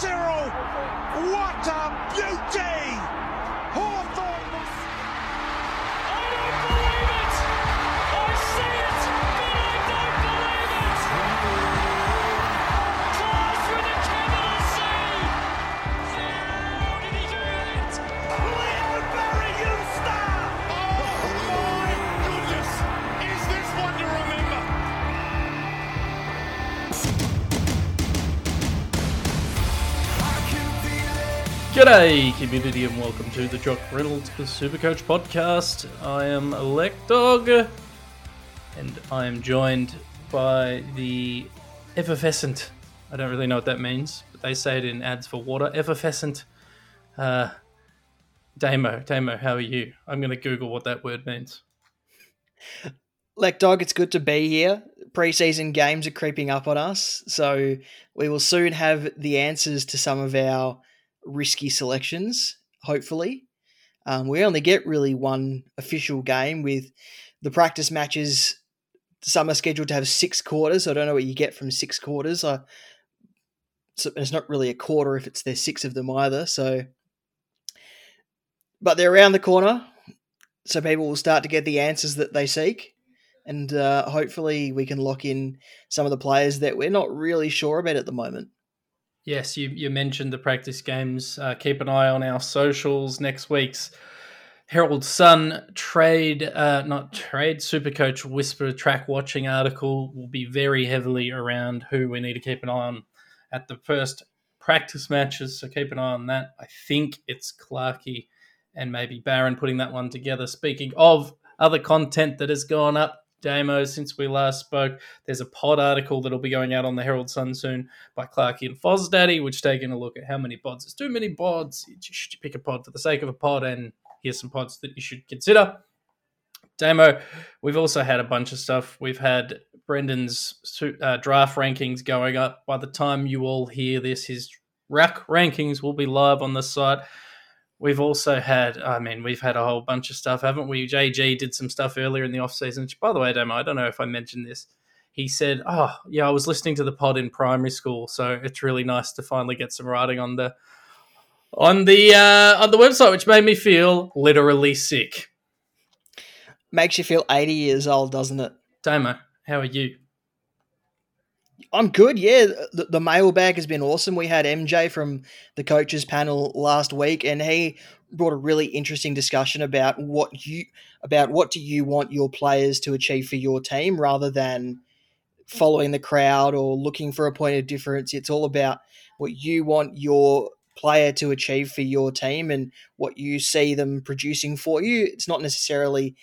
Cyril, what a beauty! G'day, community, and welcome to the Jock Reynolds Supercoach podcast. I am Elect Dog, and I am joined by the effervescent. I don't really know what that means, but they say it in ads for water. Effervescent. Uh, Damo, Damo, how are you? I'm going to Google what that word means. Lek Dog, it's good to be here. Preseason games are creeping up on us, so we will soon have the answers to some of our risky selections, hopefully. Um, we only get really one official game with the practice matches. Some are scheduled to have six quarters. I don't know what you get from six quarters. I, so it's not really a quarter if it's there's six of them either. So, but they're around the corner, so people will start to get the answers that they seek and uh, hopefully we can lock in some of the players that we're not really sure about at the moment. Yes, you, you mentioned the practice games. Uh, keep an eye on our socials. Next week's Herald Sun trade, uh, not trade, Supercoach Whisper track watching article will be very heavily around who we need to keep an eye on at the first practice matches. So keep an eye on that. I think it's Clarkey and maybe Barron putting that one together. Speaking of other content that has gone up, Damo, since we last spoke. There's a pod article that'll be going out on the Herald Sun soon by Clarkey and Fozdaddy, which taking a look at how many pods. There's too many pods. Should You pick a pod for the sake of a pod, and here's some pods that you should consider. Damo, we've also had a bunch of stuff. We've had Brendan's uh, draft rankings going up. By the time you all hear this, his rack rankings will be live on the site. We've also had, I mean, we've had a whole bunch of stuff, haven't we? JG did some stuff earlier in the off season. Which, by the way, Damo, I don't know if I mentioned this. He said, "Oh, yeah, I was listening to the pod in primary school, so it's really nice to finally get some writing on the on the uh, on the website, which made me feel literally sick." Makes you feel 80 years old, doesn't it? Damo, how are you? I'm good, yeah. The, the mailbag has been awesome. We had MJ from the coaches panel last week, and he brought a really interesting discussion about what you about what do you want your players to achieve for your team, rather than following the crowd or looking for a point of difference. It's all about what you want your player to achieve for your team and what you see them producing for you. It's not necessarily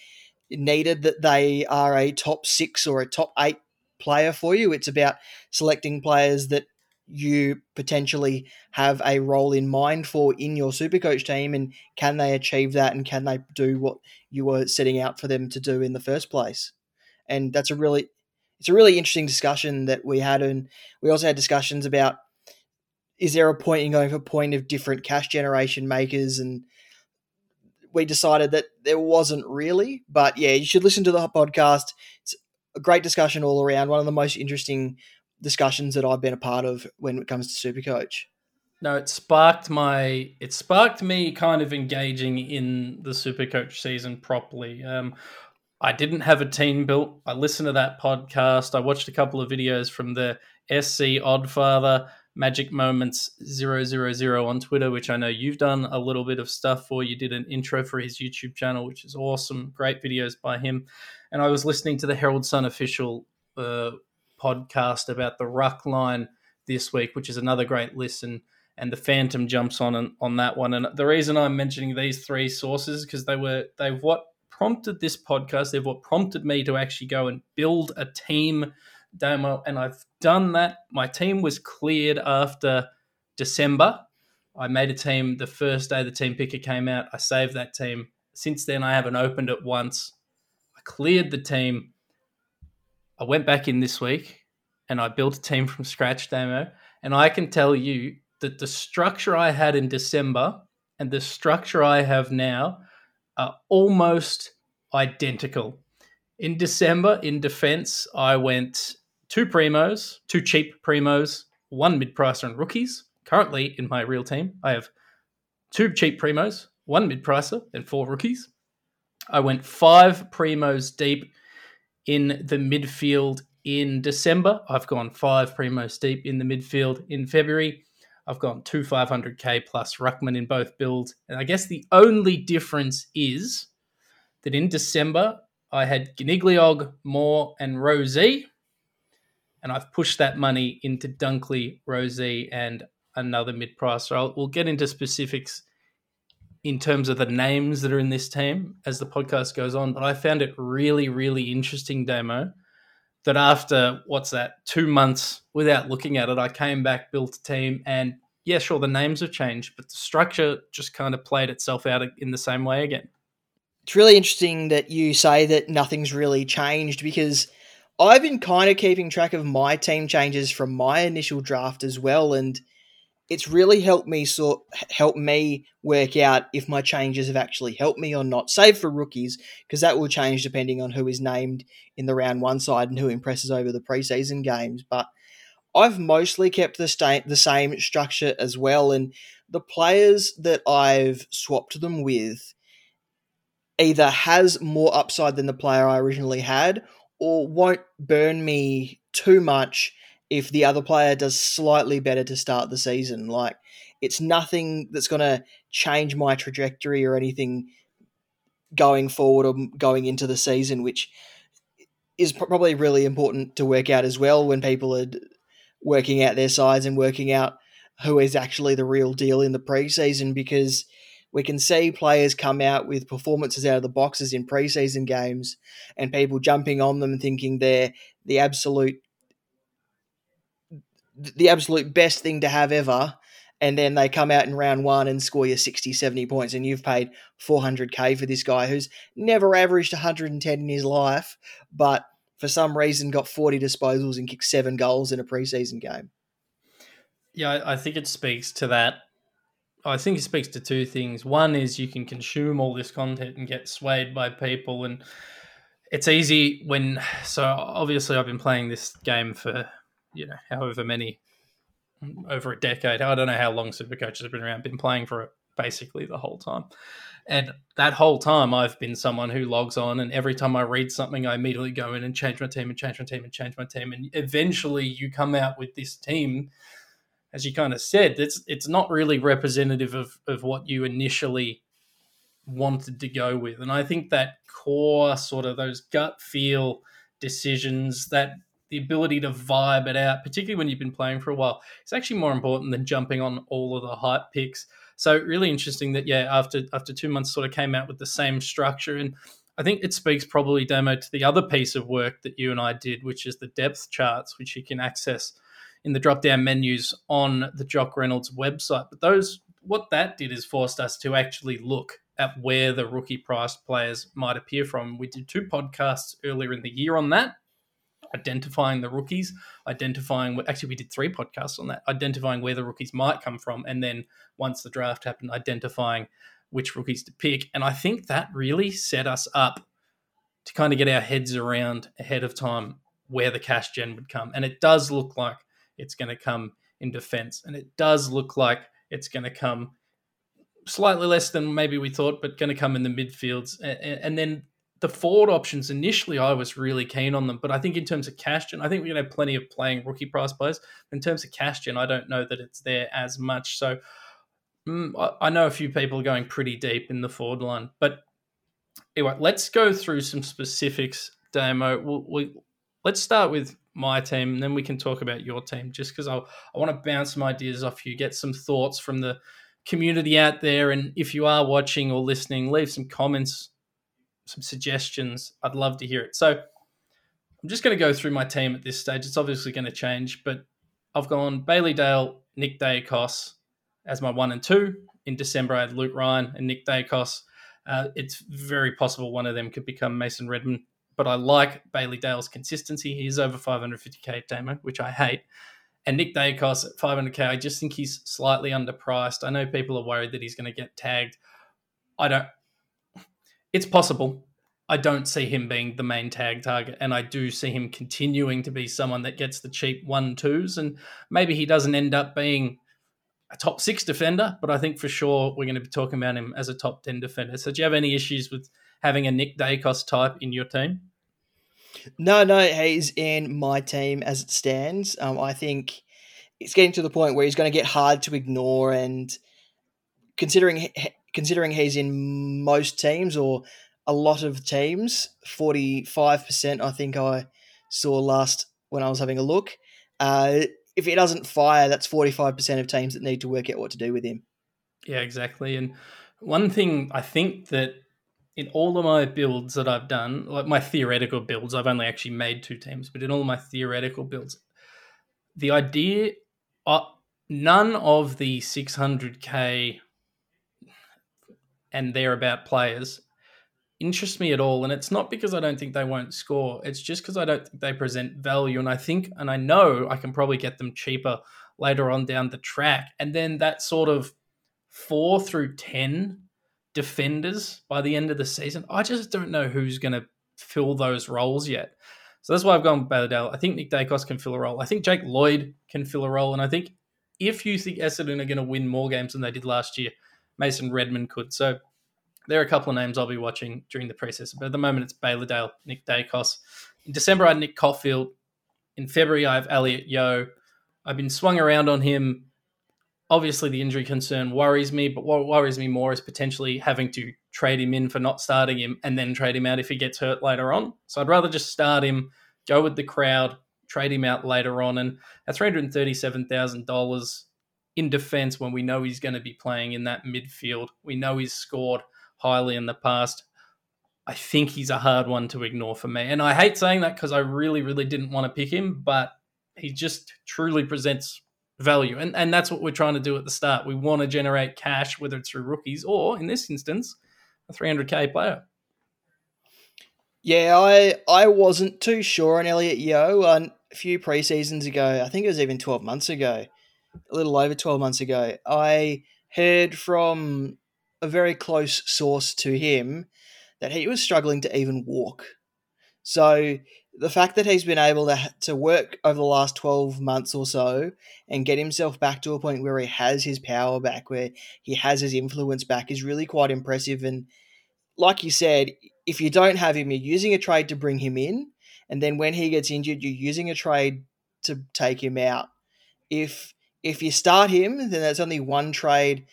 needed that they are a top six or a top eight player for you. It's about selecting players that you potentially have a role in mind for in your supercoach team and can they achieve that and can they do what you were setting out for them to do in the first place? And that's a really it's a really interesting discussion that we had and we also had discussions about is there a point in going for point of different cash generation makers? And we decided that there wasn't really but yeah you should listen to the podcast. It's a great discussion all around. One of the most interesting discussions that I've been a part of when it comes to Supercoach. No, it sparked my it sparked me kind of engaging in the Supercoach season properly. Um, I didn't have a team built. I listened to that podcast. I watched a couple of videos from the SC Oddfather Magic Moments 000 on Twitter, which I know you've done a little bit of stuff for. You did an intro for his YouTube channel, which is awesome. Great videos by him. And I was listening to the Herald Sun official uh, podcast about the ruck line this week, which is another great listen. And the Phantom jumps on on that one. And the reason I'm mentioning these three sources because they were they've what prompted this podcast. They've what prompted me to actually go and build a team demo, and I've done that. My team was cleared after December. I made a team the first day the team picker came out. I saved that team. Since then, I haven't opened it once. I cleared the team. I went back in this week and I built a team from scratch, demo. And I can tell you that the structure I had in December and the structure I have now are almost identical. In December, in defense, I went two primos, two cheap primos, one mid pricer and rookies. currently in my real team, I have two cheap primos, one mid pricer, and four rookies. I went five primos deep in the midfield in December. I've gone five primos deep in the midfield in February. I've gone two 500k plus Ruckman in both builds. And I guess the only difference is that in December, I had Coniglio, Moore, and Rozee. And I've pushed that money into Dunkley, Rozee, and another mid price. So we'll get into specifics in terms of the names that are in this team as the podcast goes on. But I found it really, really interesting, Demo, that after what's that, two months without looking at it, I came back, built a team, and yeah, sure, the names have changed, but the structure just kind of played itself out in the same way again. It's really interesting that you say that nothing's really changed because I've been kind of keeping track of my team changes from my initial draft as well, and it's really helped me sort help me work out if my changes have actually helped me or not. Save for rookies, because that will change depending on who is named in the round one side and who impresses over the preseason games. But I've mostly kept the sta- the same structure as well, and the players that I've swapped them with either has more upside than the player I originally had, or won't burn me too much if the other player does slightly better to start the season. Like it's nothing that's going to change my trajectory or anything going forward or going into the season, which is probably really important to work out as well when people are working out their sides and working out who is actually the real deal in the preseason because we can see players come out with performances out of the boxes in preseason games and people jumping on them thinking they're the absolute the absolute best thing to have ever. And then they come out in round one and score you 60 70 points and you've paid 400k for this guy who's never averaged 110 in his life but for some reason got 40 disposals and kicked seven goals in a preseason game. Yeah i think it speaks to that i think it speaks to two things one is you can consume all this content and get swayed by people and it's easy when so obviously i've been playing this game for you know, however many over a decade. I don't know how long Supercoaches have been around, been playing for it basically the whole time. And that whole time, I've been someone who logs on, and every time I read something, I immediately go in and change my team and change my team and change my team. And eventually, you come out with this team, as you kind of said, it's it's not really representative of of what you initially wanted to go with. And I think that core sort of those gut feel decisions, that the ability to vibe it out, particularly when you've been playing for a while, it's actually more important than jumping on all of the hype picks. So really interesting that yeah, after after two months, sort of came out with the same structure, and I think it speaks probably demo to the other piece of work that you and I did, which is the depth charts, which you can access in the drop down menus on the Jock Reynolds website. But those what that did is forced us to actually look at where the rookie price players might appear from. We did two podcasts earlier in the year on that identifying the rookies, identifying actually we did three podcasts on that, identifying where the rookies might come from, and then once the draft happened, identifying which rookies to pick. And I think that really set us up to kind of get our heads around ahead of time where the cash gen would come. And it does look like it's going to come in defense, and it does look like it's going to come slightly less than maybe we thought, but going to come in the midfields. And then the forward options initially I was really keen on them, but I think in terms of cash gen, I think we're gonna have plenty of playing rookie price players. In terms of cash gen, I don't know that it's there as much. So mm, I, I know a few people are going pretty deep in the forward line, but anyway, let's go through some specifics, Damo. We'll, we, let's start with my team, and then we can talk about your team. Just because I I want to bounce some ideas off you, get some thoughts from the community out there, and if you are watching or listening, leave some comments some suggestions. I'd love to hear it. So I'm just going to go through my team at this stage. It's obviously going to change, but I've gone Bailey Dale, Nick Daicos as my one and two. In December, I had Luke Ryan and Nick Daicos. Uh, it's very possible one of them could become Mason Redman, but I like Bailey Dale's consistency. He's over 550k Damo, which I hate. And Nick Daicos at 500k, I just think he's slightly underpriced. I know people are worried that he's going to get tagged. I don't it's possible. I don't see him being the main tag target, and I do see him continuing to be someone that gets the cheap one twos, and maybe he doesn't end up being a top six defender, but I think for sure we're going to be talking about him as a top 10 defender. So, do you have any issues with having a Nick Daicos type in your team? No, no, he's in my team as it stands. Um, I think it's getting to the point where he's going to get hard to ignore, and considering considering he's in most teams or a lot of teams, forty five percent, I think I saw last when I was having a look. Uh, if he doesn't fire, that's forty five percent of teams that need to work out what to do with him. Yeah, exactly. And one thing I think that in all of my builds that I've done, like my theoretical builds, I've only actually made two teams, but in all my theoretical builds, the idea, uh, none of the 600k and thereabout players interest me at all. And it's not because I don't think they won't score, it's just because I don't think they present value. And I think, and I know I can probably get them cheaper later on down the track. And then that sort of four through 10 defenders by the end of the season. I just don't know who's going to fill those roles yet. So that's why I've gone Bailey Dale. I think Nick Daicos can fill a role. I think Jake Lloyd can fill a role. And I think if you think Essendon are going to win more games than they did last year, Mason Redman could. So there are a couple of names I'll be watching during the preseason. But at the moment, it's Bailey Dale, Nick Daicos. In December, I had Nick Coffield. In February, I have Elliot Yeo. I've been swung around on him obviously the injury concern worries me, but what worries me more is potentially having to trade him in for not starting him and then trade him out if he gets hurt later on. So I'd rather just start him, go with the crowd, trade him out later on. And at $337,000 in defense, when we know he's going to be playing in that midfield, we know he's scored highly in the past. I think he's a hard one to ignore for me. And I hate saying that because I really, really didn't want to pick him, but he just truly presents value. And, and that's what we're trying to do at the start. We want to generate cash, whether it's through rookies or, in this instance, a 300k player. Yeah, I I wasn't too sure on Elliot Yeo a few preseasons ago. I think it was even 12 months ago, a little over 12 months ago. I heard from a very close source to him that he was struggling to even walk. So the fact that he's been able to to work over the last 12 months or so and get himself back to a point where he has his power back where he has his influence back is really quite impressive and like you said if you don't have him you're using a trade to bring him in and then when he gets injured you're using a trade to take him out if if you start him then there's only one trade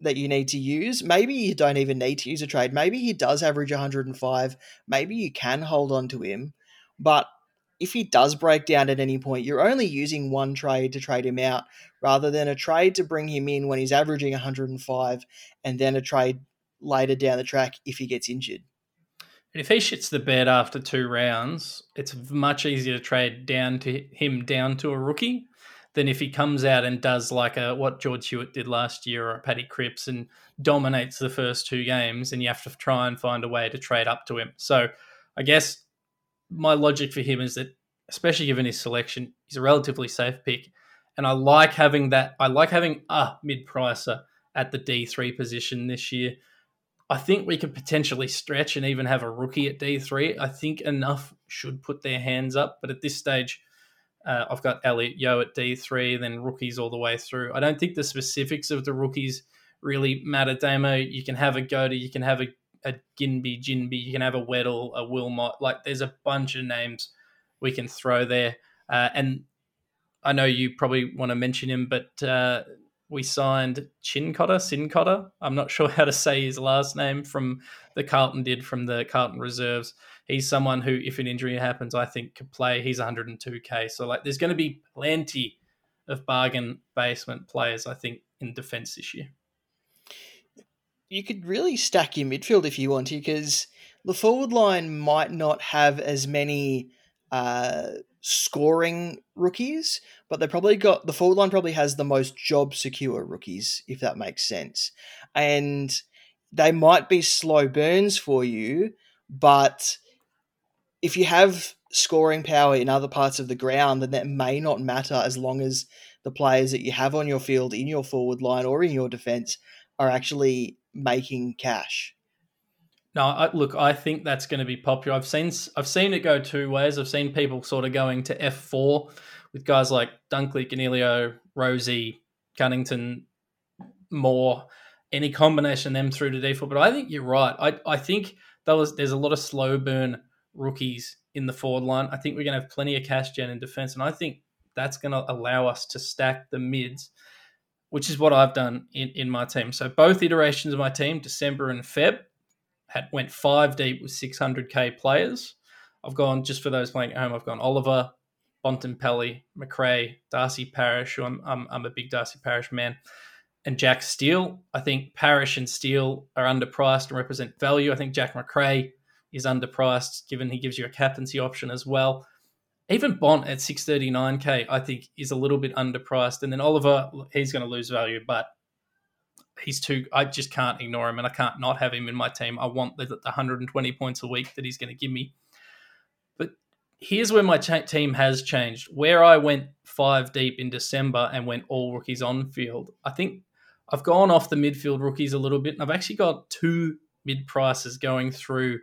that you need to use. Maybe you don't even need to use a trade. Maybe he does average 105. Maybe you can hold on to him. But if he does break down at any point, you're only using one trade to trade him out rather than a trade to bring him in when he's averaging 105 and then a trade later down the track if he gets injured. And if he shits the bed after two rounds, it's much easier to trade down to him down to a rookie than if he comes out and does like a what George Hewett did last year or Paddy Cripps and dominates the first two games, and you have to try and find a way to trade up to him. So I guess my logic for him is that, especially given his selection, he's a relatively safe pick, and I like having that. I like having a mid pricer at the D three position this year. I think we could potentially stretch and even have a rookie at D three. I think enough should put their hands up, but at this stage, uh, I've got Elliot Yeo at D three, then rookies all the way through. I don't think the specifics of the rookies really matter, Damo. You can have a Goaty, you can have a a Ginby, Ginbey, you can have a Weddle, a Wilmot. Like there's a bunch of names we can throw there. Uh, and I know you probably want to mention him, but uh, we signed Cincotta, Cincotta. I'm not sure how to say his last name from the Carlton did from the Carlton reserves. He's someone who, if an injury happens, I think could play. He's 102k. So like, there's going to be plenty of bargain basement players, I think, in defence this year you could really stack your midfield if you want to, because the forward line might not have as many uh, scoring rookies, but they probably got the forward line probably has the most job secure rookies, if that makes sense. And they might be slow burns for you, but if you have scoring power in other parts of the ground, then that may not matter as long as the players that you have on your field in your forward line or in your defense are actually making cash. No, I, look, I think that's going to be popular. I've seen I've seen it go two ways. I've seen people sort of going to F four with guys like Dunkley, Coniglio, Rozee, Cunnington, more any combination them through to default. But I think you're right. I, I think there was, there's a lot of slow burn rookies in the forward line. I think we're going to have plenty of cash gen in defense. And I think that's going to allow us to stack the mids, which is what I've done in, in my team. So both iterations of my team, December and Feb, had went five deep with 600k players. I've gone just for those playing at home. I've gone Oliver, Bontempelli, Macrae, Darcy Parish. I'm, I'm, I'm a big Darcy Parish man, and Jack Steele. I think Parish and Steele are underpriced and represent value. I think Jack Macrae is underpriced, given he gives you a captaincy option as well. Even Bont at 639k, I think, is a little bit underpriced. And then Oliver, he's going to lose value, but he's too. I just can't ignore him, and I can't not have him in my team. I want the, the 120 points a week that he's going to give me. But here's where my cha- team has changed. Where I went five deep in December and went all rookies on field, I think I've gone off the midfield rookies a little bit, and I've actually got two mid prices going through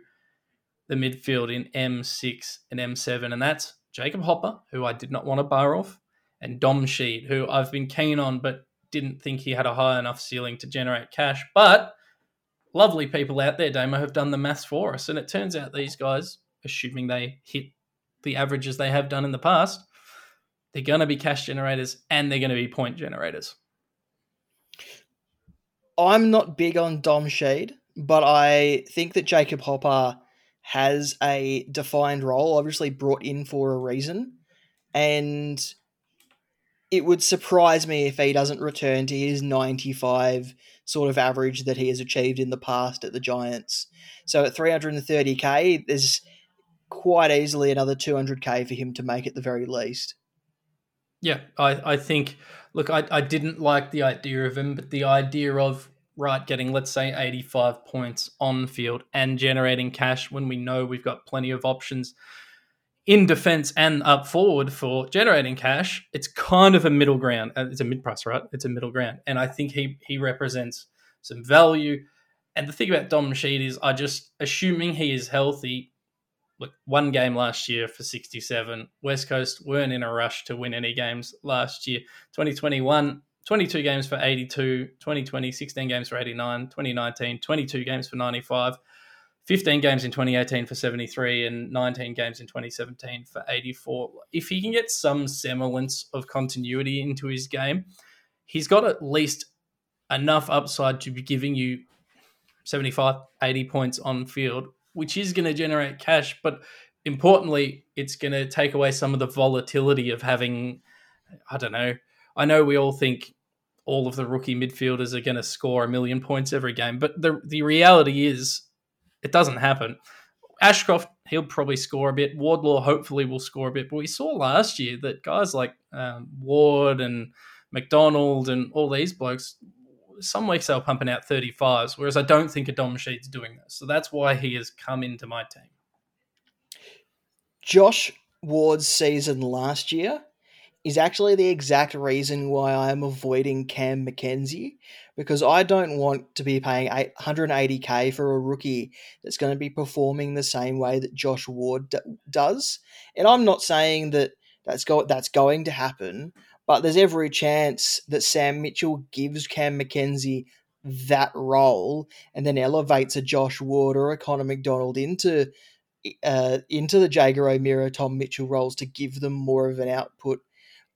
the midfield in M6 and M7, and that's Jacob Hopper, who I did not want to bar off, and Dom Sheed, who I've been keen on but didn't think he had a high enough ceiling to generate cash. But lovely people out there, Damo, have done the maths for us, and it turns out these guys, assuming they hit the averages they have done in the past, they're going to be cash generators and they're going to be point generators. I'm not big on Dom Sheed, but I think that Jacob Hopper has a defined role, obviously brought in for a reason. And it would surprise me if he doesn't return to his 95 sort of average that he has achieved in the past at the Giants. So at 330k, there's quite easily another 200k for him to make at the very least. Yeah, I, I think, look, I, I didn't like the idea of him, but the idea of right, getting let's say 85 points on field and generating cash when we know we've got plenty of options in defense and up forward for generating cash, it's kind of a middle ground. Uh, it's a mid price, right? It's a middle ground. And I think he he represents some value. And the thing about Dom Sheed is I just assuming he is healthy. Look, one game last year for 67. West Coast weren't in a rush to win any games last year. 2021, 22 games for 82, 2020, 16 games for 89, 2019, 22 games for 95, 15 games in 2018 for 73, and 19 games in 2017 for 84. If he can get some semblance of continuity into his game, he's got at least enough upside to be giving you 75, 80 points on field, which is going to generate cash. But importantly, it's going to take away some of the volatility of having, I don't know, I know we all think all of the rookie midfielders are going to score a million points every game, but the the reality is it doesn't happen. Ashcroft, he'll probably score a bit. Wardlaw hopefully will score a bit. But we saw last year that guys like um, Ward and McDonald and all these blokes, some weeks they were pumping out 35s, whereas I don't think a Dom Sheed's doing this. So that's why he has come into my team. Josh Ward's season last year is actually the exact reason why I'm avoiding Cam McKenzie because I don't want to be paying 180k for a rookie that's going to be performing the same way that Josh Ward d- does. And I'm not saying that that's go- that's going to happen, but there's every chance that Sam Mitchell gives Cam McKenzie that role and then elevates a Josh Ward or a Connor McDonald into uh, into the Jaeger O'Meara, Tom Mitchell roles to give them more of an output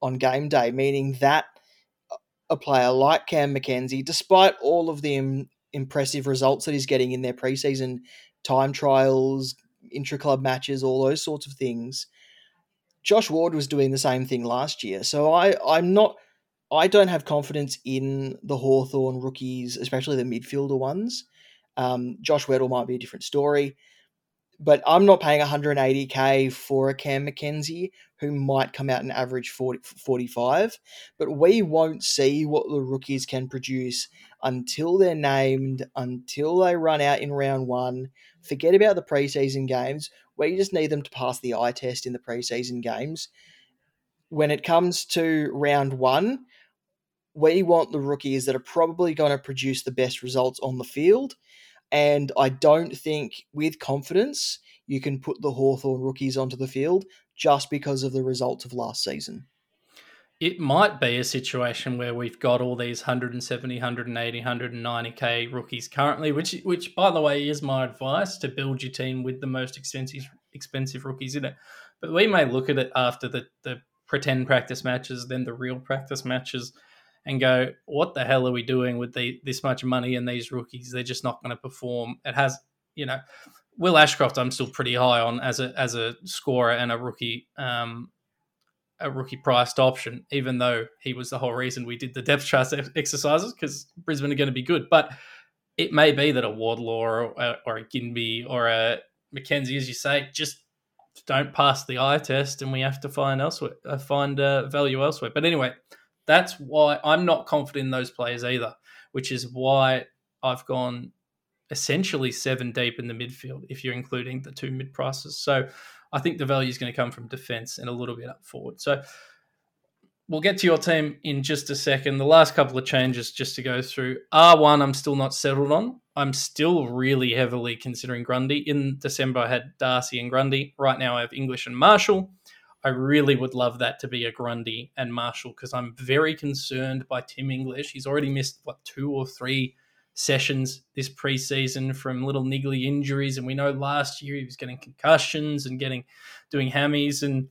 on game day, meaning that a player like Cam McKenzie, despite all of the Im- impressive results that he's getting in their preseason time trials, intra club matches, all those sorts of things, Josh Ward was doing the same thing last year. So I, I'm not. I don't have confidence in the Hawthorn rookies, especially the midfielder ones. Um, Josh Weddle might be a different story but I'm not paying 180k for a Cam McKenzie who might come out and average 40, 45. But we won't see what the rookies can produce until they're named, until they run out in round one. Forget about the preseason games you just need them to pass the eye test in the preseason games. When it comes to round one, we want the rookies that are probably going to produce the best results on the field and I don't think with confidence you can put the Hawthorn rookies onto the field just because of the results of last season. it might be a situation where we've got all these 170, 180, 190k rookies currently, which which by the way is my advice to build your team with the most expensive expensive rookies in it. But we may look at it after the the pretend practice matches, then the real practice matches, and go, what the hell are we doing with the, this much money and these rookies? They're just not going to perform. It has, you know, Will Ashcroft. I'm still pretty high on as a as a scorer and a rookie. Um, a rookie priced option, even though he was the whole reason we did the depth chart exercises because Brisbane are going to be good. But it may be that a Wardlaw or, or a Ginbey or a McKenzie, as you say, just don't pass the eye test, and we have to find elsewhere, uh, find uh, value elsewhere. But anyway, that's why I'm not confident in those players either, which is why I've gone essentially seven deep in the midfield if you're including the two mid prices. So I think the value is going to come from defense and a little bit up forward. So we'll get to your team in just a second. The last couple of changes just to go through. R1, I'm still not settled on. I'm still really heavily considering Grundy. In December, I had Darcy and Grundy. Right now, I have English and Marshall. I really would love that to be a Grundy and Marshall because I'm very concerned by Tim English. He's already missed, what, two or three sessions this preseason from little niggly injuries, and we know last year he was getting concussions and getting doing hammies. And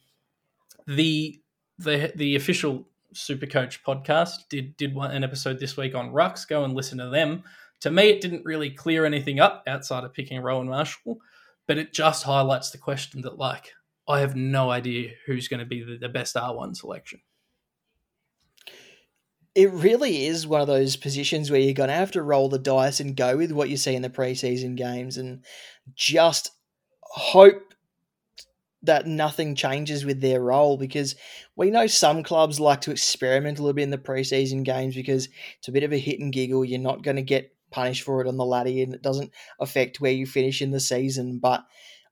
the the the official Supercoach podcast did did one an episode this week on rucks. Go and listen to them. To me, it didn't really clear anything up outside of picking Rowan Marshall, but it just highlights the question that like I have no idea who's going to be the, the best R one selection it really is one of those positions where you're going to have to roll the dice and go with what you see in the preseason games and just hope that nothing changes with their role because we know some clubs like to experiment a little bit in the preseason games because it's a bit of a hit and giggle. You're not going to get punished for it on the ladder and it doesn't affect where you finish in the season. But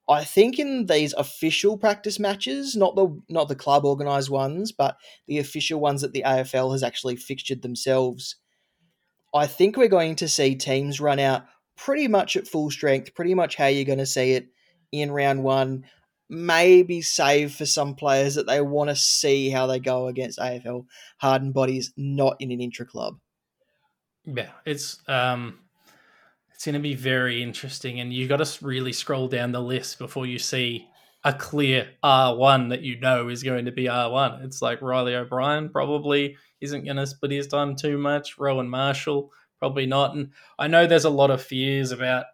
I think in these official practice matches, not the not the club organised ones, but the official ones that the AFL has actually fixtured themselves, I think we're going to see teams run out pretty much at full strength, pretty much how you're going to see it in round one. Maybe save for some players that they want to see how they go against AFL hardened bodies, not in an intra club. Yeah, it's um, it's going to be very interesting, and you've got to really scroll down the list before you see a clear R1 that you know is going to be R1. It's like Riley O'Brien probably isn't going to split his time too much. Rowan Marshall probably not. And I know there's a lot of fears about.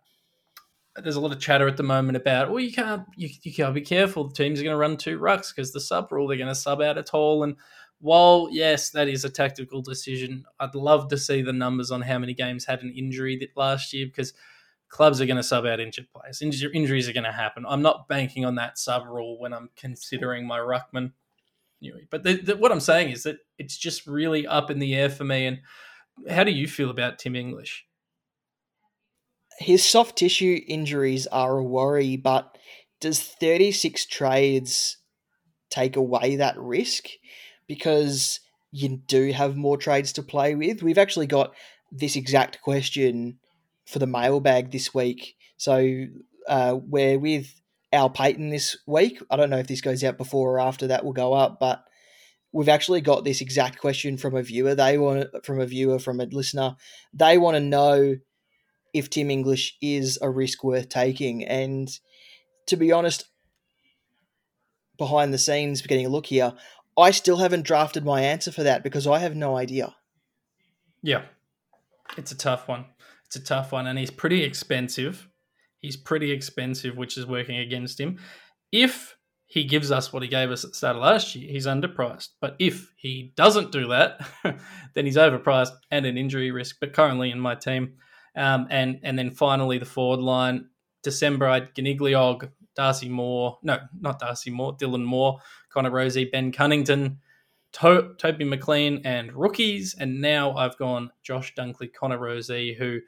There's a lot of chatter at the moment about, well, you can't, you, you can't be careful. The teams are going to run two rucks because the sub rule, they're going to sub out a tall and while yes, that is a tactical decision, I'd love to see the numbers on how many games had an injury last year because clubs are going to sub out injured players. injuries are going to happen. I'm not banking on that sub rule when I'm considering my ruckman. But the, the, what I'm saying is that it's just really up in the air for me. And how do you feel about Tim English? His soft tissue injuries are a worry, but does 36 trades take away that risk? Because you do have more trades to play with. We've actually got this exact question for the mailbag this week. So uh, we're with Al Payton this week. I don't know if this goes out before or after that will go up, but we've actually got this exact question from a viewer. They want from a viewer from a listener. They want to know if Tim English is a risk worth taking. And to be honest, behind the scenes, we're getting a look here, I still haven't drafted my answer for that because I have no idea. Yeah, it's a tough one. It's a tough one, and he's pretty expensive. He's pretty expensive, which is working against him. If he gives us what he gave us at the start of last year, he's underpriced. But if he doesn't do that, then he's overpriced and an injury risk. But currently in my team, um, and and then finally the forward line, December I Coniglio, Darcy Moore, no, not Darcy Moore, Dylan Moore, Connor Rozee, Ben Cunnington, to- Toby McLean, and rookies. And now I've gone Josh Dunkley, Connor Rozee, who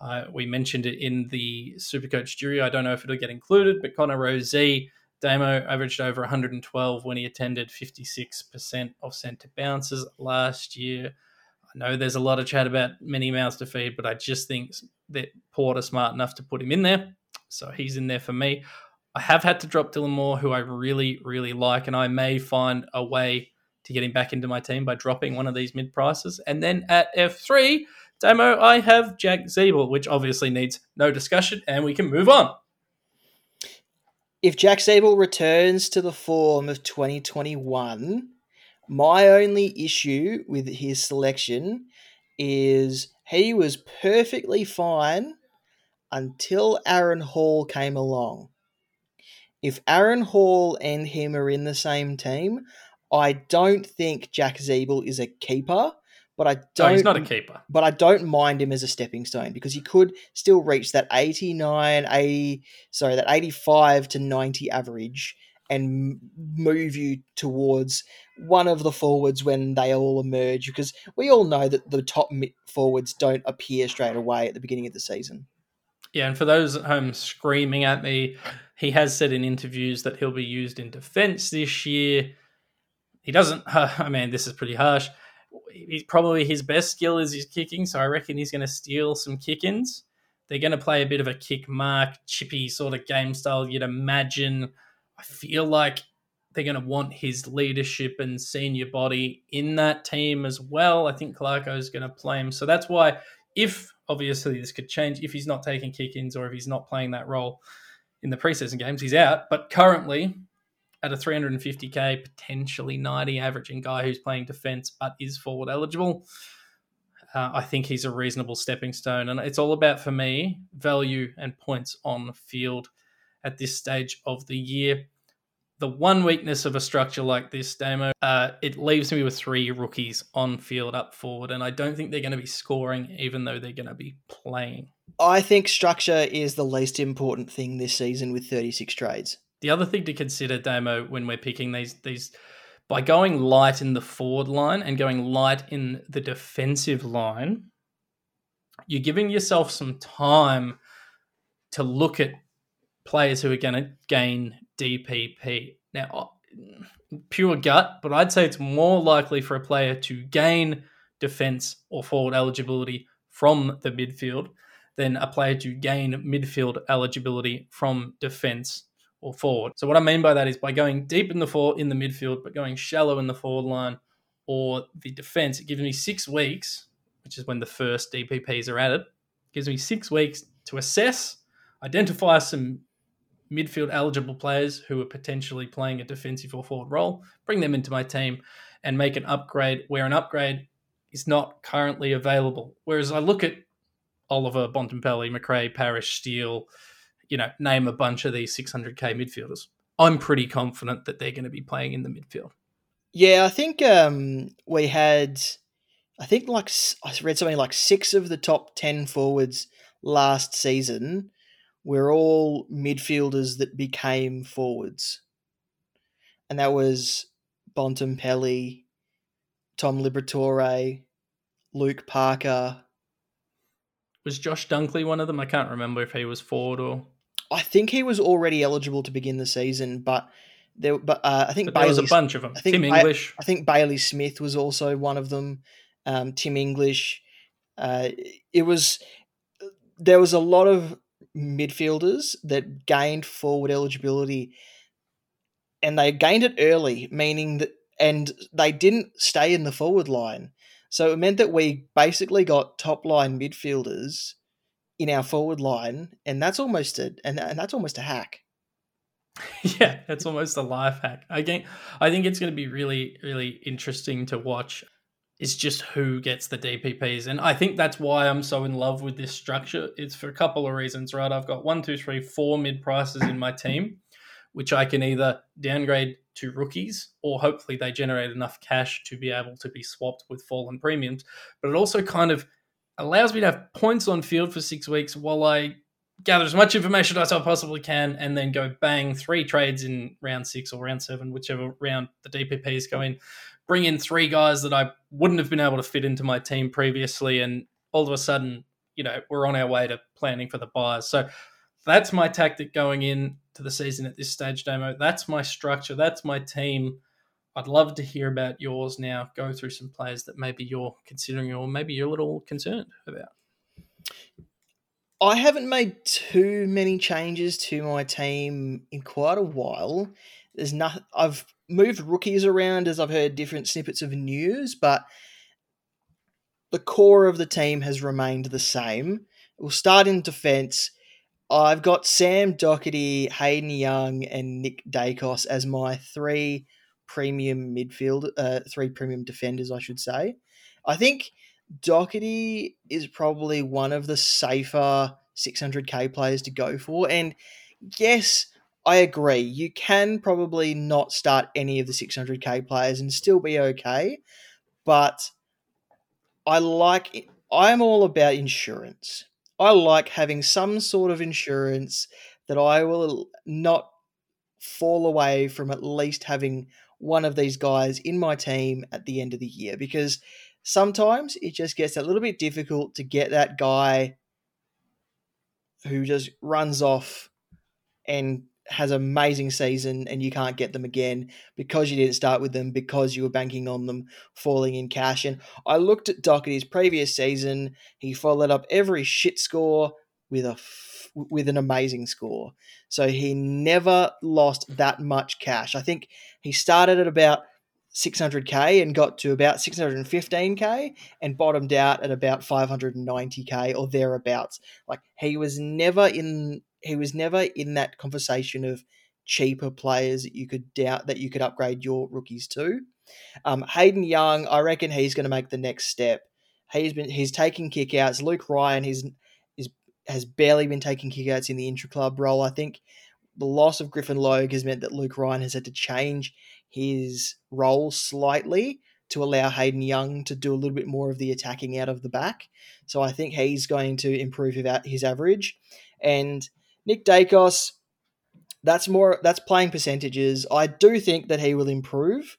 uh, we mentioned it in the Supercoach jury. I don't know if it'll get included, but Connor Rozee, Damo averaged over 112 when he attended 56% of centre bounces last year. I know there's a lot of chat about many mouths to feed, but I just think that Porter smart enough to put him in there. So he's in there for me. I have had to drop Dylan Moore, who I really, really like, and I may find a way to get him back into my team by dropping one of these mid prices. And then at F3, demo, I have Jack Ziebell, which obviously needs no discussion, and we can move on. If Jack Ziebell returns to the form of 2021, my only issue with his selection is he was perfectly fine until Aaron Hall came along. If Aaron Hall and him are in the same team, I don't think Jack Ziebell is a keeper, but I don't. No, he's not a keeper. But I don't mind him as a stepping stone because he could still reach that 89, 80, sorry, that 85 to 90 average and move you towards one of the forwards when they all emerge because we all know that the top forwards don't appear straight away at the beginning of the season. Yeah, and for those at home screaming at me, he has said in interviews that he'll be used in defense this year. He doesn't. I mean, this is pretty harsh. He's probably his best skill is his kicking, so I reckon he's going to steal some kick-ins. They're going to play a bit of a kick mark, chippy sort of game style. You'd imagine. I feel like they're going to want his leadership and senior body in that team as well. I think Clarko is going to play him, so that's why. If obviously this could change, if he's not taking kick-ins or if he's not playing that role in the preseason games, he's out. But currently, at a 350k, potentially 90 averaging guy who's playing defense but is forward eligible. Uh, I think he's a reasonable stepping stone. And it's all about, for me, value and points on the field at this stage of the year. The one weakness of a structure like this, Damo, uh, it leaves me with three rookies on field up forward. And I don't think they're going to be scoring, even though they're going to be playing. I think structure is the least important thing this season with 36 trades. The other thing to consider, Damo, when we're picking these these by going light in the forward line and going light in the defensive line, you're giving yourself some time to look at players who are going to gain DPP. Now, pure gut, but I'd say it's more likely for a player to gain defense or forward eligibility from the midfield than a player to gain midfield eligibility from defense or forward. So what I mean by that is by going deep in the for in the midfield, but going shallow in the forward line or the defense, it gives me six weeks, which is when the first DPPs are added. Gives me six weeks to assess, identify some midfield eligible players who are potentially playing a defensive or forward role, bring them into my team, and make an upgrade where an upgrade is not currently available. Whereas I look at Oliver, Bontempelli, Macrae, Parish, Steele, you know, name a bunch of these 600k midfielders. I'm pretty confident that they're going to be playing in the midfield. Yeah, I think um, we had, I think like I read something like six of the top ten forwards last season were all midfielders that became forwards, and that was Bontempelli, Tom Liberatore, Luke Parker. Was Josh Dunkley one of them? I can't remember if he was forward or. I think he was already eligible to begin the season, but there, but uh, I think But there was a bunch of them. I think Tim English. I think Bailey Smith was also one of them. Um, Tim English. Uh, it was there was a lot of midfielders that gained forward eligibility, and they gained it early, meaning that and they didn't stay in the forward line. So it meant that we basically got top line midfielders in our forward line, and that's almost a and, and that's almost a hack. Yeah, that's almost a life hack. I think I think it's going to be really really interesting to watch. Is just who gets the DPPs, and I think that's why I'm so in love with this structure. It's for a couple of reasons, right? I've got one, two, three, four mid prices in my team, which I can either downgrade to rookies or hopefully they generate enough cash to be able to be swapped with fallen premiums. But it also kind of allows me to have points on field for six weeks while I gather as much information as I possibly can and then go bang three trades in round six or round seven, whichever round the DPPs go in. Bring in three guys that I wouldn't have been able to fit into my team previously, and all of a sudden, you know, we're on our way to planning for the buyers. So that's my tactic going in to the season at this stage, Damo. That's my structure. That's my team. I'd love to hear about yours now. Go through some players that maybe you're considering or maybe you're a little concerned about. I haven't made too many changes to my team in quite a while. there's nothing. I've moved rookies around as I've heard different snippets of news, but the core of the team has remained the same. We'll start in defence. I've got Sam Doherty, Hayden Young, and Nick Daicos as my three premium midfield, uh, three premium defenders, I should say. I think Doherty is probably one of the safer 600k players to go for. And yes, I agree. You can probably not start any of the 600k players and still be okay. But I like, it. I'm all about insurance. I like having some sort of insurance that I will not fall away from at least having one of these guys in my team at the end of the year because sometimes it just gets a little bit difficult to get that guy who just runs off and has an amazing season and you can't get them again because you didn't start with them because you were banking on them falling in cash. And I looked at Doherty's previous season. He followed up every shit score with a with an amazing score. So he never lost that much cash. I think he started at about 600k and got to about 615k and bottomed out at about 590k or thereabouts. Like he was never in he was never in that conversation of cheaper players that you could doubt that you could upgrade your rookies to. Um, Hayden Young, I reckon he's going to make the next step. He's been he's taking kickouts. Luke Ryan, he's is has barely been taking kickouts in the intra club role. I think the loss of Griffin Logue has meant that Luke Ryan has had to change his role slightly to allow Hayden Young to do a little bit more of the attacking out of the back. So I think he's going to improve his average. And Nick Daicos, that's more that's playing percentages. I do think that he will improve,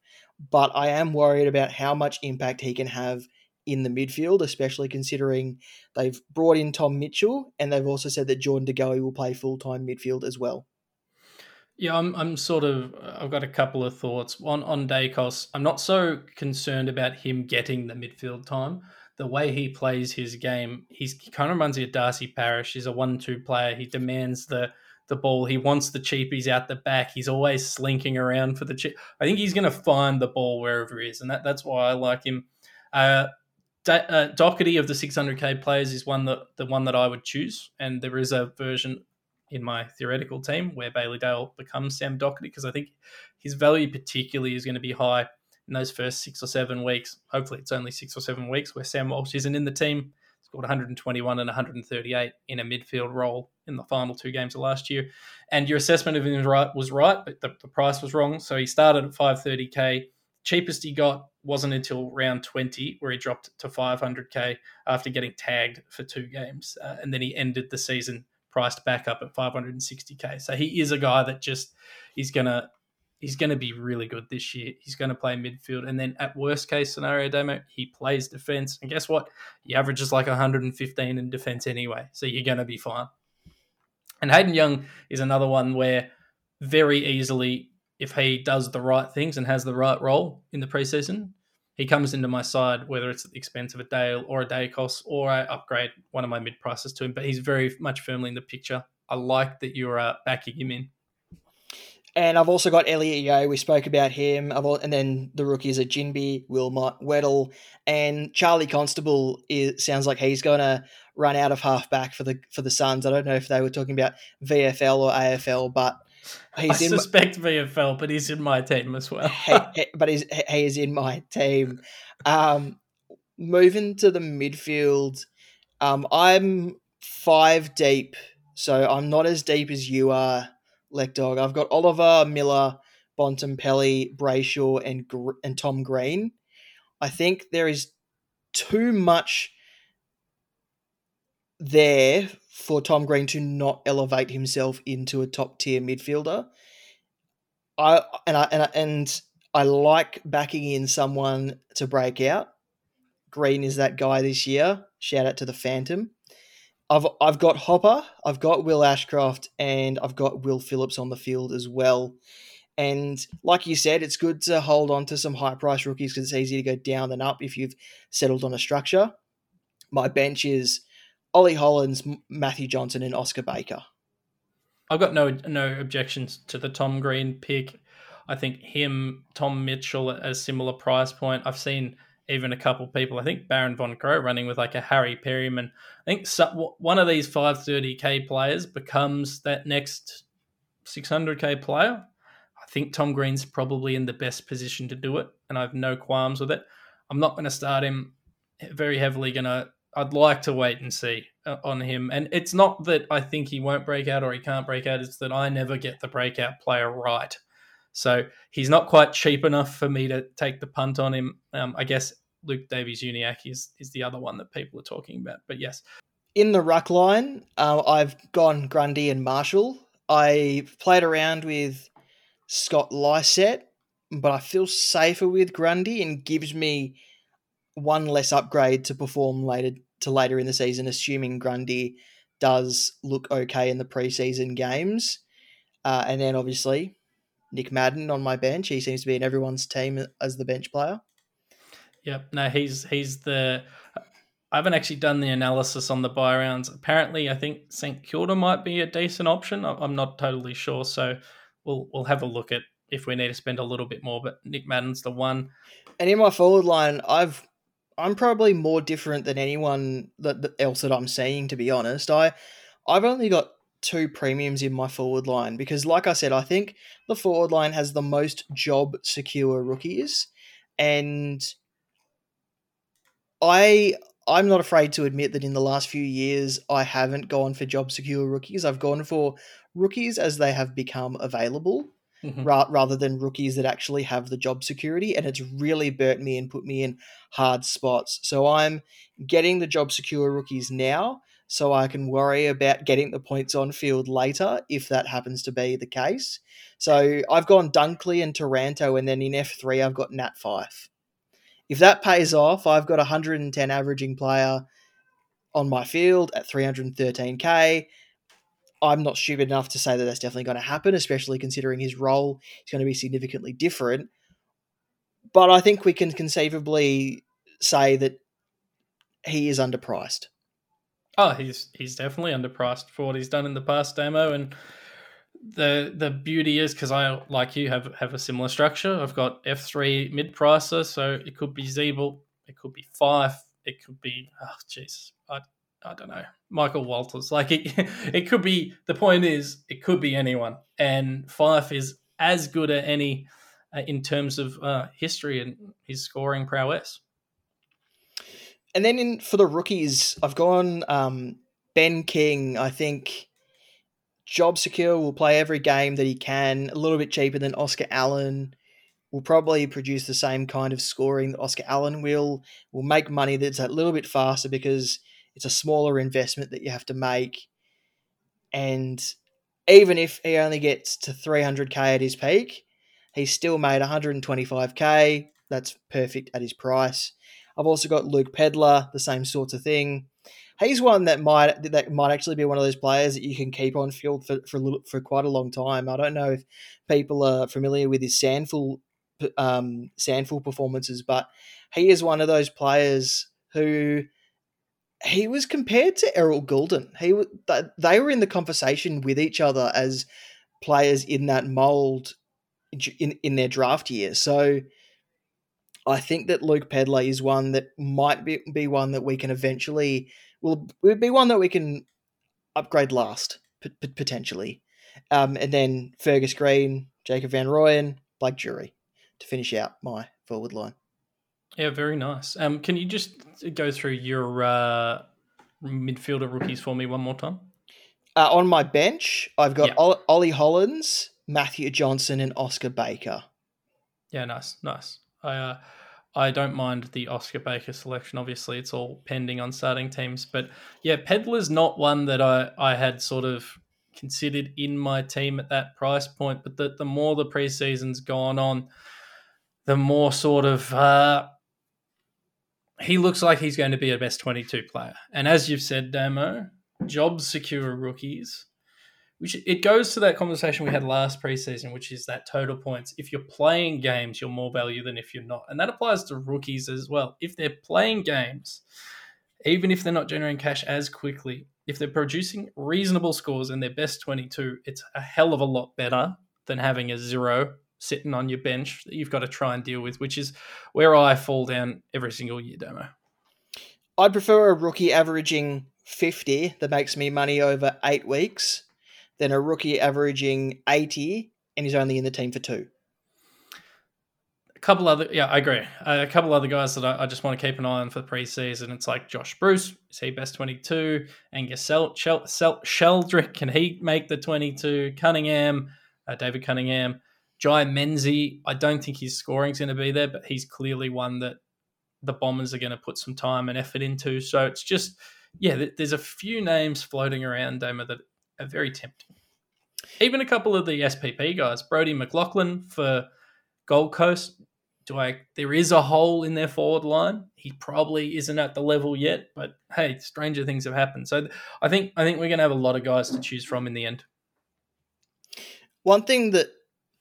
but I am worried about how much impact he can have in the midfield, especially considering they've brought in Tom Mitchell and they've also said that Jordan De Goey will play full time midfield as well. Yeah, I'm. I'm sort of. I've got a couple of thoughts on on Daicos. I'm not so concerned about him getting the midfield time. The way he plays his game, he's he kind of reminds me of Darcy Parish. He's a one-two player. He demands the the ball. He wants the cheapies out the back. He's always slinking around for the cheap. I think he's going to find the ball wherever he is, and that that's why I like him. Uh, uh, Doherty of the 600k players is one that the one that I would choose, and there is a version in my theoretical team where Bailey Dale becomes Sam Doherty because I think his value particularly is going to be high in those first six or seven weeks. Hopefully, it's only six or seven weeks where Sam Walsh isn't in the team. Scored 121 and 138 in a midfield role in the final two games of last year. And your assessment of him was right, but the, the price was wrong. So he started at 530k. Cheapest he got wasn't until round 20 where he dropped to 500k after getting tagged for two games. Uh, and then he ended the season priced back up at 560k. So he is a guy that just is gonna he's gonna be really good this year. He's gonna play midfield, and then at worst case scenario, Damo, he plays defense. And guess what? He averages like 115 in defense anyway, so you're gonna be fine. And Hayden Young is another one where very easily, if he does the right things and has the right role in the preseason, he comes into my side, whether it's at the expense of a Dale or a Daicos, or I upgrade one of my mid prices to him. But he's very much firmly in the picture. I like that you're uh, backing him in. And I've also got Elliot Yeo. We spoke about him. I've all, and then the rookies are Ginbey, Wilmot, Weddle, and Charlie Constable. Is, sounds like he's going to run out of halfback for the for the Suns. I don't know if they were talking about VFL or AFL, but He's I suspect my, VFL, but he's in my team as well. he, he, but he's he is in my team. Um, moving to the midfield, um, I'm five deep, so I'm not as deep as you are, Dog. I've got Oliver Miller, Bontempelli, Brayshaw, and and Tom Green. I think there is too much there for Tom Green to not elevate himself into a top tier midfielder. I and I and I, and I like backing in someone to break out. Green is that guy this year. Shout out to the Phantom. I've I've got Hopper, I've got Will Ashcroft, and I've got Will Phillips on the field as well. And like you said, it's good to hold on to some high price rookies because it's easy to go down than up if you've settled on a structure. My bench is Ollie Hollands, Matthew Johnson, and Oscar Baker. I've got no no objections to the Tom Green pick. I think him, Tom Mitchell at a similar price point. I've seen even a couple people. I think Baron von Crow running with like a Harry Perryman. I think one of these 530k players becomes that next 600k player. I think Tom Green's probably in the best position to do it, and I have no qualms with it. I'm not going to start him very heavily. Going to. I'd like to wait and see uh, on him, and it's not that I think he won't break out or he can't break out. It's that I never get the breakout player right. So he's not quite cheap enough for me to take the punt on him. Um, I guess Luke Davies Uniacke is is the other one that people are talking about. But yes, in the ruck line, uh, I've gone Grundy and Marshall. I played around with Scott Lycett, but I feel safer with Grundy and gives me one less upgrade to perform later to later in the season, assuming Grundy does look okay in the preseason games. Uh, and then obviously Nick Madden on my bench. He seems to be in everyone's team as the bench player. Yep. No, he's he's the. I haven't actually done the analysis on the buy rounds. Apparently, I think St Kilda might be a decent option. I'm not totally sure, so we'll we'll have a look at if we need to spend a little bit more. But Nick Madden's the one. And in my forward line, I've I'm probably more different than anyone that, that else that I'm seeing. To be honest, I I've only got two premiums in my forward line because, like I said, I think the forward line has the most job secure rookies, and I I'm not afraid to admit that in the last few years I haven't gone for job secure rookies. I've gone for rookies as they have become available. Mm-hmm. Ra- rather than rookies that actually have the job security, and it's really burnt me and put me in hard spots. So I'm getting the job secure rookies now, so I can worry about getting the points on field later if that happens to be the case. So I've gone Dunkley and Taranto, and then in F3 I've got Nat Fyfe. If that pays off, I've got a 110 averaging player on my field at 313k. I'm not stupid enough to say that that's definitely going to happen, especially considering his role is going to be significantly different. But I think we can conceivably say that he is underpriced. Oh, he's he's definitely underpriced for what he's done in the past Damo, and the the beauty is because I like you have have a similar structure. I've got F three mid pricer, so it could be Ziebell, it could be Fyfe, it could be oh jeez, I I don't know Michael Walters. Like it it could be. The point is, it could be anyone, and Fyfe is as good at any uh, in terms of uh, history and his scoring prowess. And then in for the rookies, I've gone um, Ben King. I think job secure will play every game that he can. A little bit cheaper than Oscar Allen. Will probably produce the same kind of scoring that Oscar Allen will. Will make money that's a little bit faster because it's a smaller investment that you have to make. And even if he only gets to 300k at his peak, he's still made 125k. That's perfect at his price. I've also got Luke Pedlar, the same sorts of thing. He's one that might that might actually be one of those players that you can keep on field for for, little, for quite a long time. I don't know if people are familiar with his SANFL um, SANFL performances, but he is one of those players who he was compared to Errol Gulden. He they were in the conversation with each other as players in that mold in in their draft year. So I think that Luke Pedlar is one that might be, be one that we can eventually will be one that we can upgrade last p- potentially, um, and then Fergus Green, Jacob Van Rooyen, Blake Jury to finish out my forward line. Yeah, very nice. Um, can you just go through your uh, midfielder rookies for me one more time? Uh, on my bench, I've got. Ollie Hollands, Matthew Johnson, and Oscar Baker. Yeah, nice, nice. I uh, I don't mind the Oscar Baker selection. Obviously, it's all pending on starting teams, but yeah, Pedlar's not one that I I had sort of considered in my team at that price point. But the the more the preseason's gone on, the more sort of uh, he looks like he's going to be a best twenty two player. And as you've said, Damo, job secure rookies which it goes to that conversation we had last preseason, which is that total points. If you're playing games, you're more value than if you're not, and that applies to rookies as well. If they're playing games, even if they're not generating cash as quickly, if they're producing reasonable scores and their best 22, it's a hell of a lot better than having a zero sitting on your bench that you've got to try and deal with, which is where I fall down every single year, Damo. I'd prefer a rookie averaging 50 that makes me money over eight weeks than a rookie averaging 80 and he's only in the team for two. A couple other, yeah, I agree. Uh, a couple other guys that I, I, just want to keep an eye on for the preseason. It's like Josh Bruce, is he best 22? Angus Sel- Shel- Shel- Sheldrick, can he make the 22? Cunningham, uh, David Cunningham. Jye Menzie, I don't think his scoring's going to be there, but he's clearly one that the Bombers are going to put some time and effort into. So it's just, yeah, there's a few names floating around, Damo, that are very tempting. Even a couple of the SPP guys, Brodie McLaughlin for Gold Coast. Do I? There is a hole in their forward line. He probably isn't at the level yet, but hey, stranger things have happened. So I think I think we're going to have a lot of guys to choose from in the end. One thing that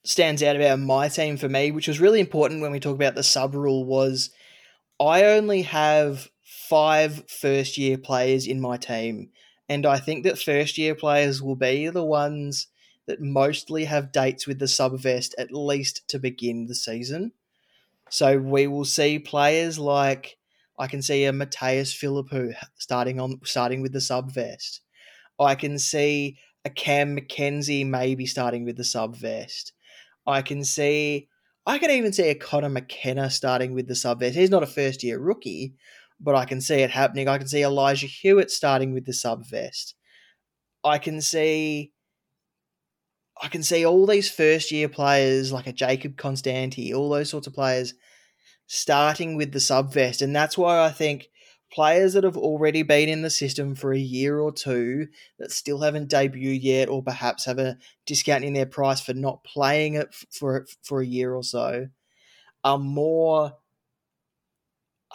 stands out about my team for me, which was really important when we talk about the sub rule, was I only have five first year players in my team. And I think that first year players will be the ones that mostly have dates with the sub vest at least to begin the season. So we will see players like I can see a Mattaes Phillipou starting on starting with the sub vest. I can see a Cam Mackenzie maybe starting with the sub vest. I can see I can even see a Connor McKenna starting with the sub vest. He's not a first year rookie, but I can see it happening. I can see Elijah Hewett starting with the sub vest. I can see I can see all these first year players like a Jacob Konstanty, all those sorts of players starting with the sub vest. And that's why I think players that have already been in the system for a year or two that still haven't debuted yet, or perhaps have a discount in their price for not playing it for for a year or so, are more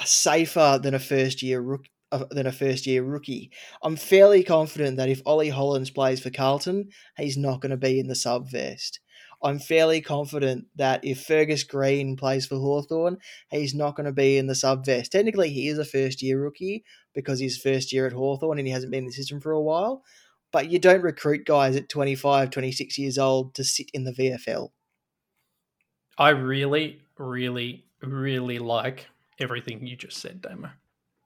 safer than a first year rookie. Uh, than a first year rookie. I'm fairly confident that if Ollie Hollands plays for Carlton, he's not going to be in the sub vest. I'm fairly confident that if Fergus Green plays for Hawthorn, he's not going to be in the sub vest. Technically, he is a first year rookie because he's first year at Hawthorn and he hasn't been in the system for a while. But you don't recruit guys at 25, 26 years old to sit in the VFL. I really, really, really like everything you just said, Damo.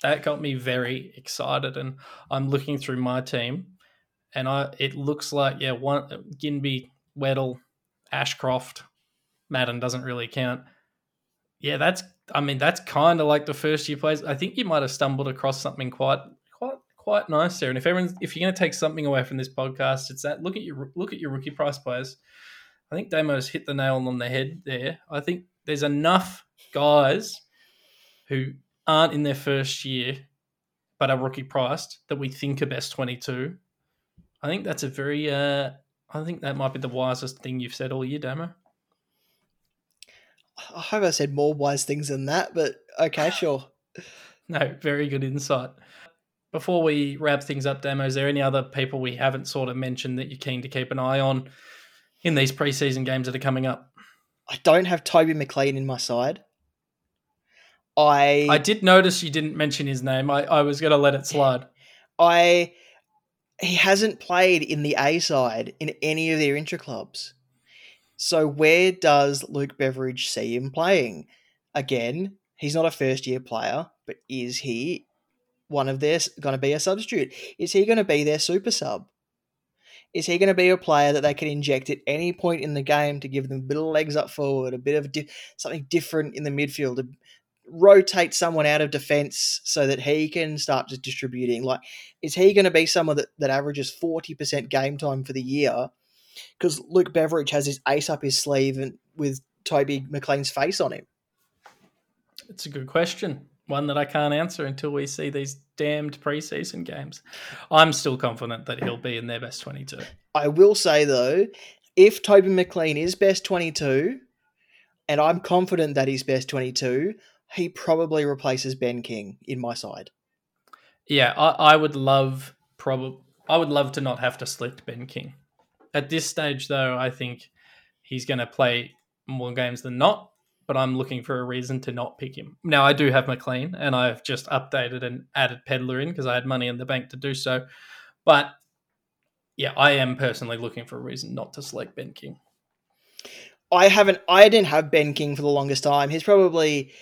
That got me very excited, and I'm looking through my team, and I it looks like yeah, one Ginbey, Weddle, Ashcroft, Madden doesn't really count. Yeah, that's I mean that's kind of like the first year plays. I think you might have stumbled across something quite quite quite nice there. And if everyone's if you're going to take something away from this podcast, it's that look at your look at your rookie price players. I think Damo's hit the nail on the head there. I think there's enough guys who aren't in their first year but are rookie priced that we think are best 22. I think that's a very uh, I think that might be the wisest thing you've said all year, Damo. I hope I said more wise things than that, but okay, sure. no, very good insight. Before we wrap things up, Damo, is there any other people we haven't sort of mentioned that you're keen to keep an eye on in these preseason games that are coming up? I don't have Toby McLean in my side. I I did notice you didn't mention his name. I, I was going to let it slide. I he hasn't played in the A side in any of their intra clubs. So where does Luke Beveridge see him playing? Again, he's not a first year player, but is he one of their going to be a substitute? Is he going to be their super sub? Is he going to be a player that they can inject at any point in the game to give them a bit of legs up forward, a bit of di- something different in the midfield, rotate someone out of defense so that he can start just distributing? Like, is he going to be someone that, that averages 40% game time for the year? Because Luke Beveridge has his ace up his sleeve and with Toby McLean's face on him. It's a good question. One that I can't answer until we see these damned preseason games. I'm still confident that he'll be in their best 22. I will say, though, if Toby McLean is best 22, and I'm confident that he's best 22, he probably replaces Ben King in my side. Yeah, I, I would love probably I would love to not have to select Ben King. At this stage, though, I think he's going to play more games than not. But I'm looking for a reason to not pick him. Now I do have McLean, and I've just updated and added Pedlar in because I had money in the bank to do so. But yeah, I am personally looking for a reason not to select Ben King. I haven't. I didn't have Ben King for the longest time. He's probably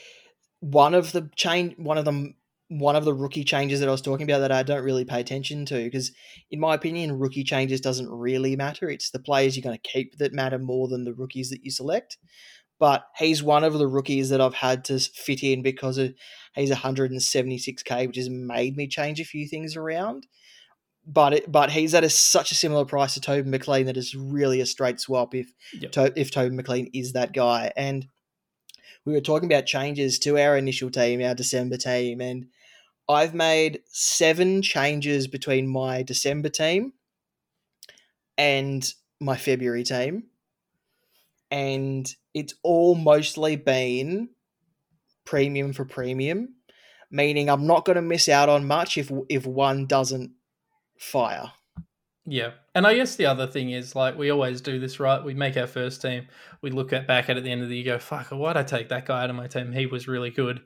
one of the change. One of them. One of the rookie changes that I was talking about that I don't really pay attention to because, in my opinion, rookie changes doesn't really matter. It's the players you're going to keep that matter more than the rookies that you select. But he's one of the rookies that I've had to fit in because of, he's 176k, which has made me change a few things around but it, but he's at a, such a similar price to Toby McLean that it's really a straight swap if Yep. to, if Toby McLean is that guy. And we were talking about changes to our initial team, our December team, and I've made seven changes between my December team and my February team, and it's all mostly been premium for premium, meaning I'm not going to miss out on much if if one doesn't fire. Yeah. And I guess the other thing is like we always do this, right? We make our first team, we look at back at it at the end of the year, go, fuck, why'd I take that guy out of my team? He was really good.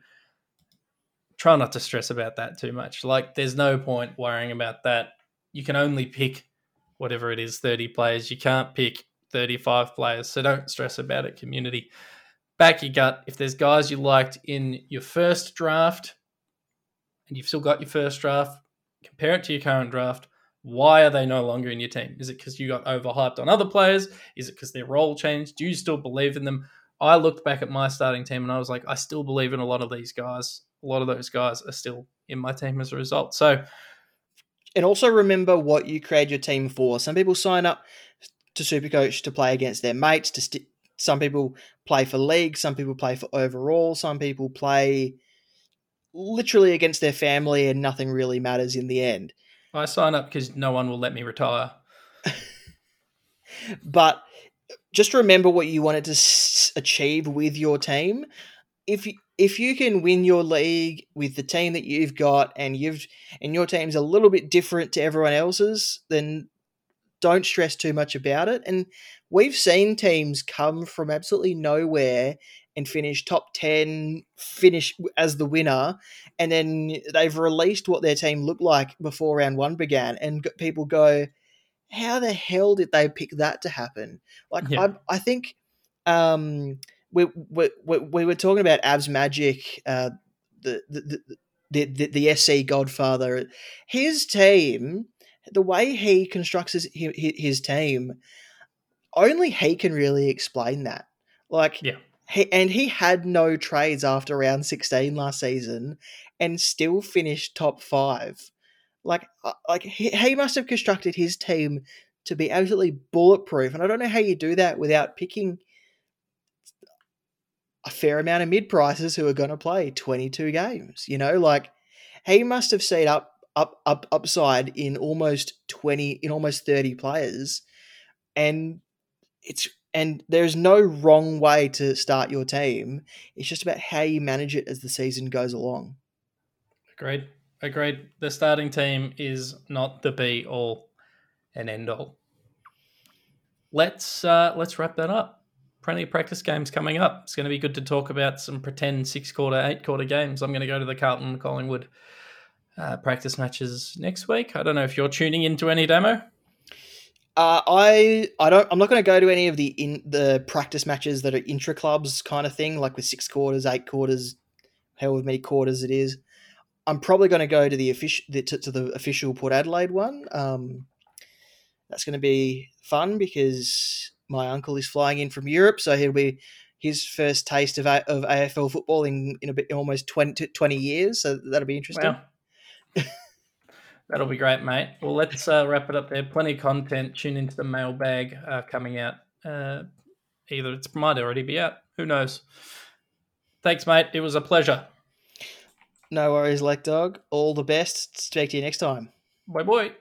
Try not to stress about that too much. Like there's no point worrying about that. You can only pick whatever it is, 30 players. You can't pick 35 players. So don't stress about it, community. Back your gut. If there's guys you liked in your first draft and you've still got your first draft, compare it to your current draft. Why are they no longer in your team? Is it because you got overhyped on other players? Is it because their role changed? Do you still believe in them? I looked back at my starting team and I was like, I still believe in a lot of these guys. A lot of those guys are still in my team as a result. So, And also remember what you create your team for. Some people sign up to Supercoach to play against their mates. To st- some people play for league. Some people play for overall. Some people play literally against their family, and nothing really matters in the end. I sign up because no one will let me retire. But just remember what you wanted to s- achieve with your team. If you, if you can win your league with the team that you've got, and you've and your team's a little bit different to everyone else's, then don't stress too much about it. And we've seen teams come from absolutely nowhere and finish top 10, finish as the winner, and then they've released what their team looked like before round one began, and people go, how the hell did they pick that to happen? Like, Yeah. I, I think um, we, we, we, we were talking about Abs Magic, uh, the, the, the, the, the, SC Godfather. His team, the way he constructs his, his, his team, only he can really explain that. Like, Yeah. He, and he had no trades after round 16 last season and still finished top five. Like, uh, like he, he must have constructed his team to be absolutely bulletproof. And I don't know how you do that without picking a fair amount of mid prices who are going to play 22 games. You know, like he must have seen up, up, up, upside in almost 20, in almost 30 players. And it's, and there's no wrong way to start your team. It's just about how you manage it as the season goes along. Agreed. Agreed. The starting team is not the be all and end all. Let's uh, let's wrap that up. Plenty of practice games coming up. It's going to be good to talk about some pretend six quarter, eight quarter games. I'm going to go to the Carlton Collingwood uh, practice matches next week. I don't know if you're tuning into any Damo. Uh, I I don't I'm not going to go to any of the in the practice matches that are intra clubs kind of thing, like with six quarters, eight quarters, however many quarters it is. I'm probably going to go to the official to, to the official Port Adelaide one. Um, that's going to be fun because my uncle is flying in from Europe, so he'll be his first taste of, A- of AFL football in, in a bit almost 20, 20 years. So that'll be interesting. Wow. That'll be great, mate. Well, let's uh, wrap it up there. Plenty of content. Tune into the mailbag uh, coming out. Uh, either it might already be out. Who knows? Thanks, mate. It was a pleasure. No worries, Lake Dog. All the best. Speak to you next time. Bye, boy.